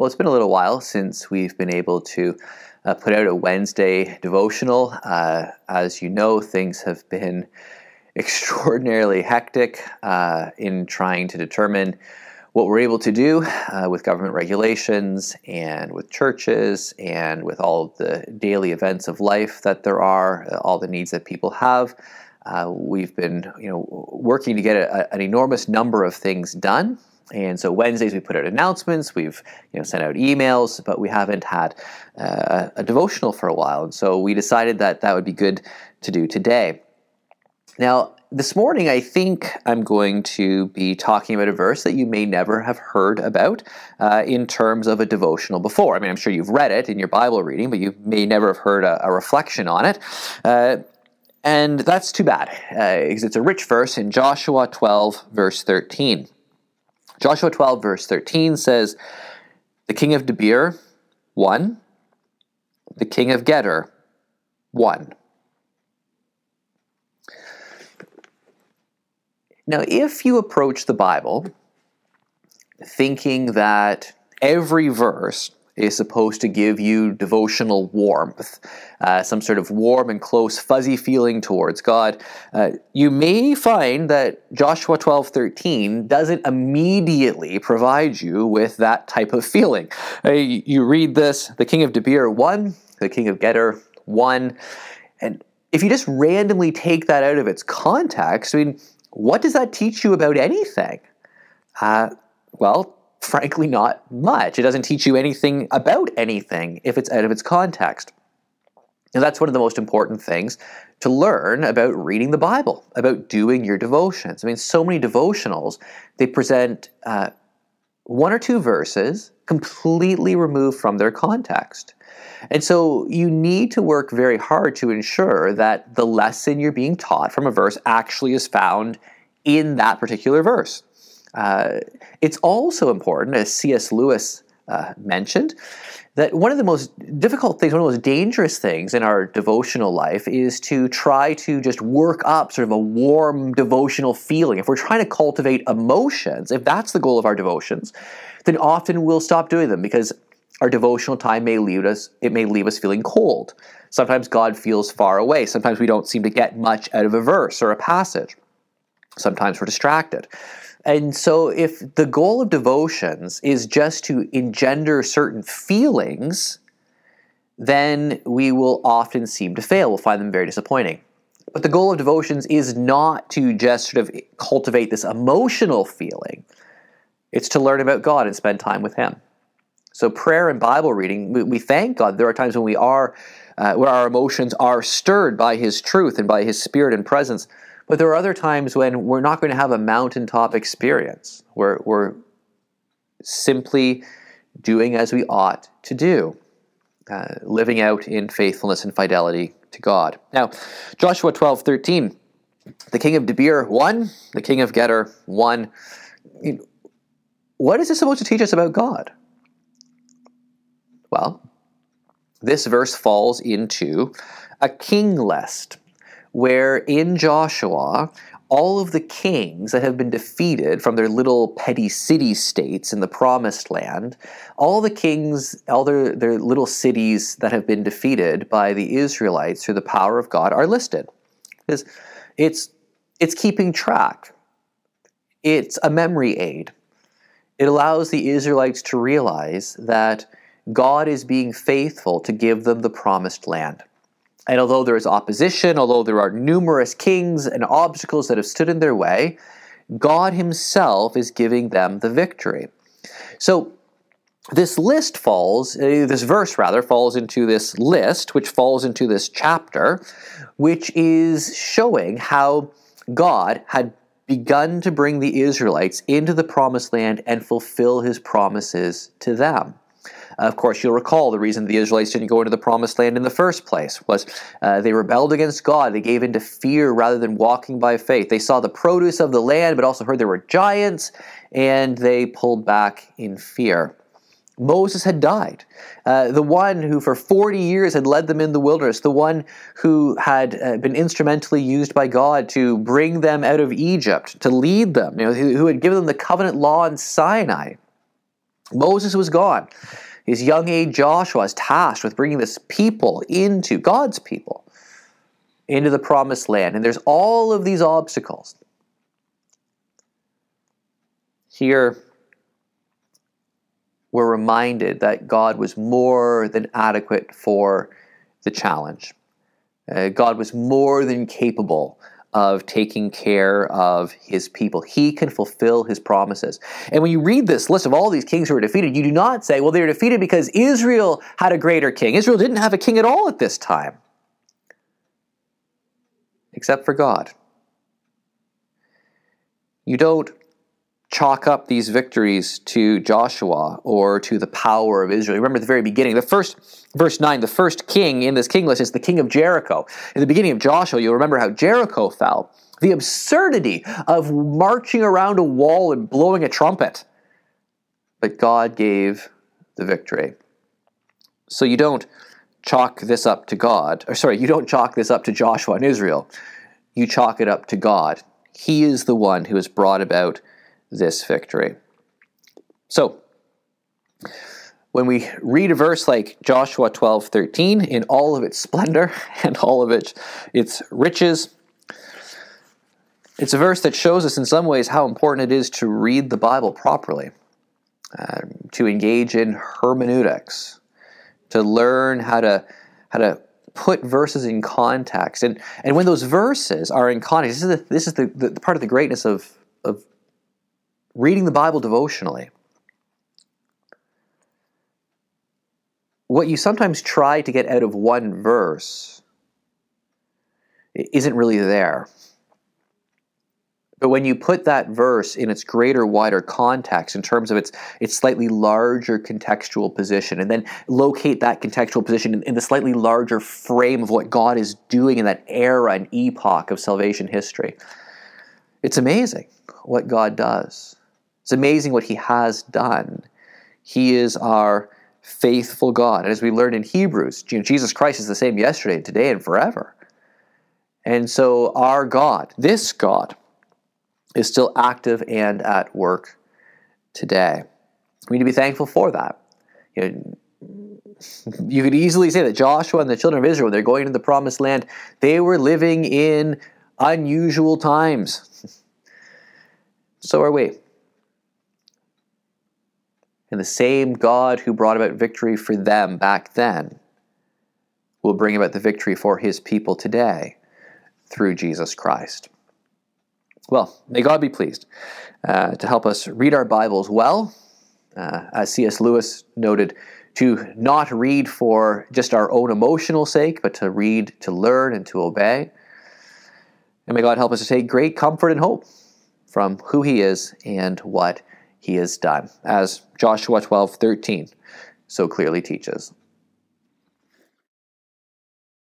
Well, it's been a little while since we've been able to uh, put out a Wednesday devotional. Uh, as you know, things have been extraordinarily hectic uh, in trying to determine what we're able to do uh, with government regulations and with churches and with all the daily events of life that there are, all the needs that people have. Uh, we've been, you know, working to get a, an enormous number of things done. And so Wednesdays we put out announcements, we've you know sent out emails, but we haven't had uh, a devotional for a while. And so we decided that that would be good to do today. Now, this morning, I think I'm going to be talking about a verse that you may never have heard about uh, in terms of a devotional before. I mean, I'm sure you've read it in your Bible reading, but you may never have heard a, a reflection on it. Uh, and that's too bad, uh, because it's a rich verse in Joshua 12, verse 13. Joshua 12, verse 13 says, The king of Debir, one. The king of Geder, one. Now, if you approach the Bible thinking that every verse is supposed to give you devotional warmth, uh, some sort of warm and close, fuzzy feeling towards God, uh, you may find that Joshua 12 13 doesn't immediately provide you with that type of feeling. Uh, you read this, the king of Debir, one, the king of Geder, one, and if you just randomly take that out of its context, I mean, what does that teach you about anything? Uh, well, frankly, not much. It doesn't teach you anything about anything if it's out of its context. And that's one of the most important things to learn about reading the Bible, about doing your devotions. I mean, so many devotionals, they present uh, one or two verses completely removed from their context. And so you need to work very hard to ensure that the lesson you're being taught from a verse actually is found in that particular verse. Uh, it's also important, as C.S. Lewis uh, mentioned, that one of the most difficult things, one of the most dangerous things in our devotional life is to try to just work up sort of a warm devotional feeling. If we're trying to cultivate emotions, if that's the goal of our devotions, then often we'll stop doing them because our devotional time may leave us it may leave us feeling cold. Sometimes God feels far away. Sometimes we don't seem to get much out of a verse or a passage. Sometimes we're distracted. And so, if the goal of devotions is just to engender certain feelings, then we will often seem to fail. We'll find them very disappointing. But the goal of devotions is not to just sort of cultivate this emotional feeling, it's to learn about God and spend time with Him. So, prayer and Bible reading, we, thank God. There are times when we are, uh, where our emotions are stirred by His truth and by His Spirit and presence. But there are other times when we're not going to have a mountaintop experience. We're, we're simply doing as we ought to do, uh, living out in faithfulness and fidelity to God. Now, Joshua 12 13, the king of Debir, one, the king of Geder, one. What is this supposed to teach us about God? Well, this verse falls into a king list where in Joshua, all of the kings that have been defeated from their little petty city states in the promised land, all the kings, all their, their little cities that have been defeated by the Israelites through the power of God are listed. It's, it's, it's keeping track. It's a memory aid. It allows the Israelites to realize that God is being faithful to give them the promised land. And although there is opposition, although there are numerous kings and obstacles that have stood in their way, God Himself is giving them the victory. So, this list falls, uh, this verse rather, falls into this list, which falls into this chapter, which is showing how God had begun to bring the Israelites into the promised land and fulfill His promises to them. Of course, you'll recall the reason the Israelites didn't go into the promised land in the first place was uh, they rebelled against God. They gave into fear rather than walking by faith. They saw the produce of the land, but also heard there were giants, and they pulled back in fear. Moses had died. Uh, the one who for 40 years had led them in the wilderness, the one who had uh, been instrumentally used by God to bring them out of Egypt, to lead them, you know, who, who had given them the covenant law in Sinai Moses was gone. His young age Joshua is tasked with bringing this people into God's people into the promised land. And there's all of these obstacles. Here, we're reminded that God was more than adequate for the challenge. Uh, God was more than capable of taking care of his people. He can fulfill his promises. And when you read this list of all these kings who were defeated, you do not say, well, they were defeated because Israel had a greater king. Israel didn't have a king at all at this time, except for God. You don't chalk up these victories to Joshua or to the power of Israel. Remember at the very beginning, the first, verse 9, the first king in this king list is the king of Jericho. In the beginning of Joshua, you'll remember how Jericho fell. The absurdity of marching around a wall and blowing a trumpet. But God gave the victory. So you don't chalk this up to God, or sorry, you don't chalk this up to Joshua and Israel. You chalk it up to God. He is the one who has brought about this victory. So, when we read a verse like Joshua 12 13 in all of its splendor and all of its, its riches, it's a verse that shows us in some ways how important it is to read the Bible properly, uh, to engage in hermeneutics, to learn how to, how to put verses in context. And, and when those verses are in context, this is the, this is the, the part of the greatness of, of reading the Bible devotionally, what you sometimes try to get out of one verse isn't really there. But when you put that verse in its greater, wider context, in terms of its its slightly larger contextual position, and then locate that contextual position in, in, the slightly larger frame of what God is doing in that era and epoch of salvation history, it's amazing what God does. It's amazing what he has done. He is our faithful God. And as we learned in Hebrews, Jesus Christ is the same yesterday, today, and forever. And so our God, this God, is still active and at work today. We need to be thankful for that. You, know, you could easily say that Joshua and the children of Israel, they're going into the promised land, they were living in unusual times. so are we. And the same God who brought about victory for them back then will bring about the victory for his people today through Jesus Christ. Well, may God be pleased uh, to help us read our Bibles well. Uh, as C.S. Lewis noted, to not read for just our own emotional sake, but to read to learn and to obey. And may God help us to take great comfort and hope from who He is and what he has done, as Joshua 12 13 so clearly teaches.